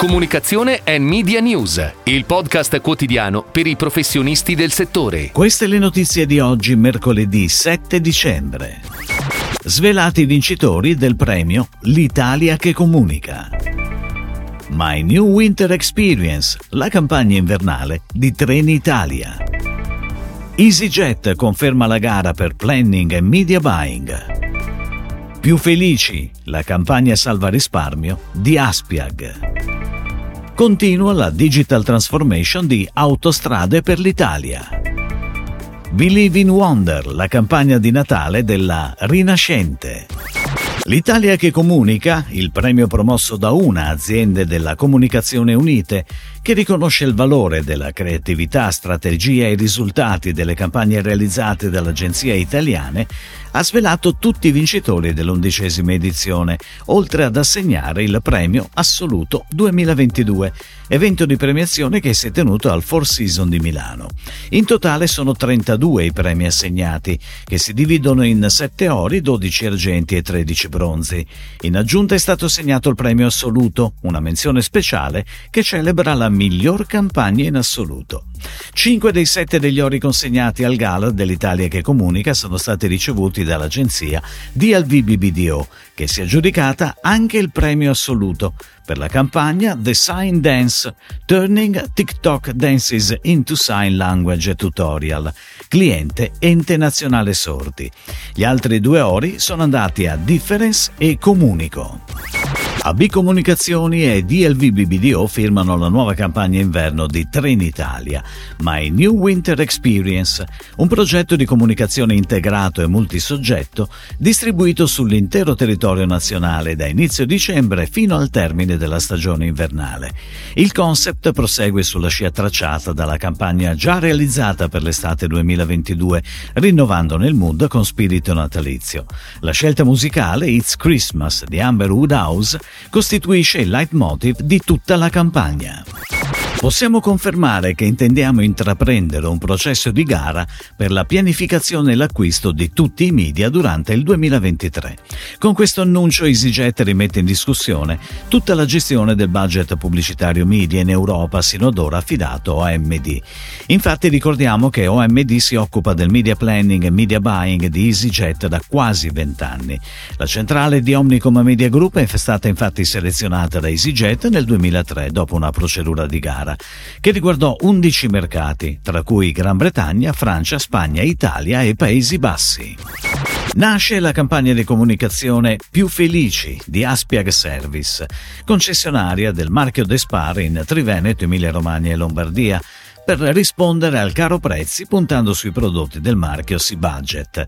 Comunicazione e Media News, il podcast quotidiano per i professionisti del settore. Queste le notizie di oggi, mercoledì 7 dicembre. Svelati i vincitori del premio L'Italia che comunica. My New Winter Experience, la campagna invernale di Treni Italia. EasyJet conferma la gara per planning e media buying. Più felici, la campagna salva risparmio di Aspiag. Continua la digital transformation di Autostrade per l'Italia. Believe in Wonder, la campagna di Natale della Rinascente. L'Italia che comunica, il premio promosso da una azienda della Comunicazione Unite, che riconosce il valore della creatività, strategia e risultati delle campagne realizzate dalle agenzie italiane, ha svelato tutti i vincitori dell'undicesima edizione, oltre ad assegnare il premio assoluto 2022, evento di premiazione che si è tenuto al Four Seasons di Milano. In totale sono 32 i premi assegnati, che si dividono in 7 ori, 12 argenti e 13 bronzi. In aggiunta è stato assegnato il premio assoluto, una menzione speciale che celebra la miglior campagna in assoluto. Cinque dei sette degli ori consegnati al Gala dell'Italia che comunica sono stati ricevuti dall'agenzia DLVBBDO, che si è aggiudicata anche il premio assoluto per la campagna The Sign Dance Turning TikTok Dances into Sign Language Tutorial, cliente Ente Nazionale Sordi. Gli altri due ori sono andati a Difference e Comunico. AB Comunicazioni e DLV BBDO firmano la nuova campagna inverno di Trenitalia, My New Winter Experience, un progetto di comunicazione integrato e multisoggetto distribuito sull'intero territorio nazionale da inizio dicembre fino al termine della stagione invernale. Il concept prosegue sulla scia tracciata dalla campagna già realizzata per l'estate 2022, rinnovandone il mood con spirito natalizio. La scelta musicale It's Christmas di Amber Woodhouse costituisce il leitmotiv di tutta la campagna. Possiamo confermare che intendiamo intraprendere un processo di gara per la pianificazione e l'acquisto di tutti i media durante il 2023. Con questo annuncio EasyJet rimette in discussione tutta la gestione del budget pubblicitario media in Europa sino ad ora affidato a OMD. Infatti ricordiamo che OMD si occupa del media planning e media buying di EasyJet da quasi vent'anni. La centrale di Omnicom Media Group è stata infatti selezionata da EasyJet nel 2003 dopo una procedura di gara gara, che riguardò 11 mercati, tra cui Gran Bretagna, Francia, Spagna, Italia e Paesi Bassi. Nasce la campagna di comunicazione Più Felici di Aspiag Service, concessionaria del marchio Despar in Triveneto, Emilia Romagna e Lombardia, per rispondere al caro prezzi puntando sui prodotti del marchio C-Budget.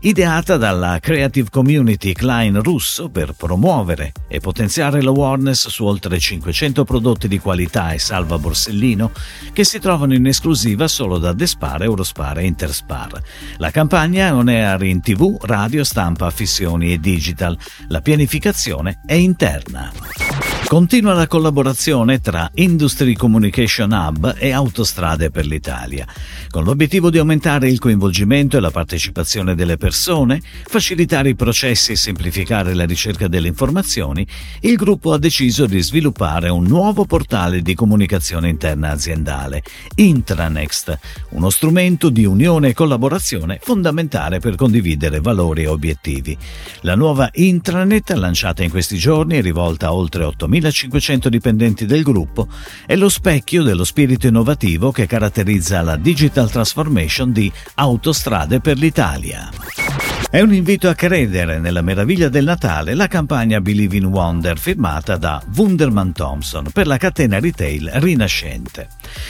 Ideata dalla Creative Community Klein russo per promuovere e potenziare l'awareness su oltre 500 prodotti di qualità e salva borsellino che si trovano in esclusiva solo da Despar, Eurospar e Interspar. La campagna è on air in tv, radio, stampa, fissioni e digital. La pianificazione è interna. Continua la collaborazione tra Industry Communication Hub e Autostrade per l'Italia, con l'obiettivo di aumentare il coinvolgimento e la partecipazione delle persone, facilitare i processi e semplificare la ricerca delle informazioni, il gruppo ha deciso di sviluppare un nuovo portale di comunicazione interna aziendale, Intranext, uno strumento di unione e collaborazione fondamentale per condividere valori e obiettivi. La nuova intranet, lanciata in questi giorni, è rivolta a oltre 8.000 1500 dipendenti del gruppo, è lo specchio dello spirito innovativo che caratterizza la digital transformation di Autostrade per l'Italia. È un invito a credere nella meraviglia del Natale la campagna Believe in Wonder firmata da Wunderman Thompson per la catena retail rinascente.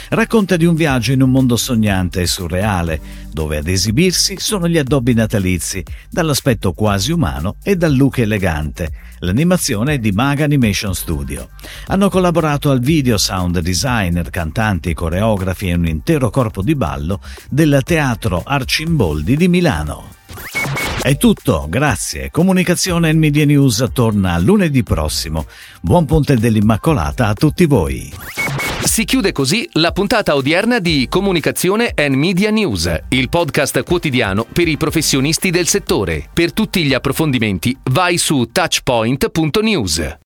Racconta di un viaggio in un mondo sognante e surreale, dove ad esibirsi sono gli addobbi natalizi, dall'aspetto quasi umano e dal look elegante. L'animazione è di Maga Animation Studio. Hanno collaborato al video sound designer, cantanti, coreografi e un intero corpo di ballo del Teatro Arcimboldi di Milano. È tutto, grazie. Comunicazione e Media News torna lunedì prossimo. Buon Ponte dell'Immacolata a tutti voi. Si chiude così la puntata odierna di Comunicazione and Media News, il podcast quotidiano per i professionisti del settore. Per tutti gli approfondimenti vai su touchpoint.news.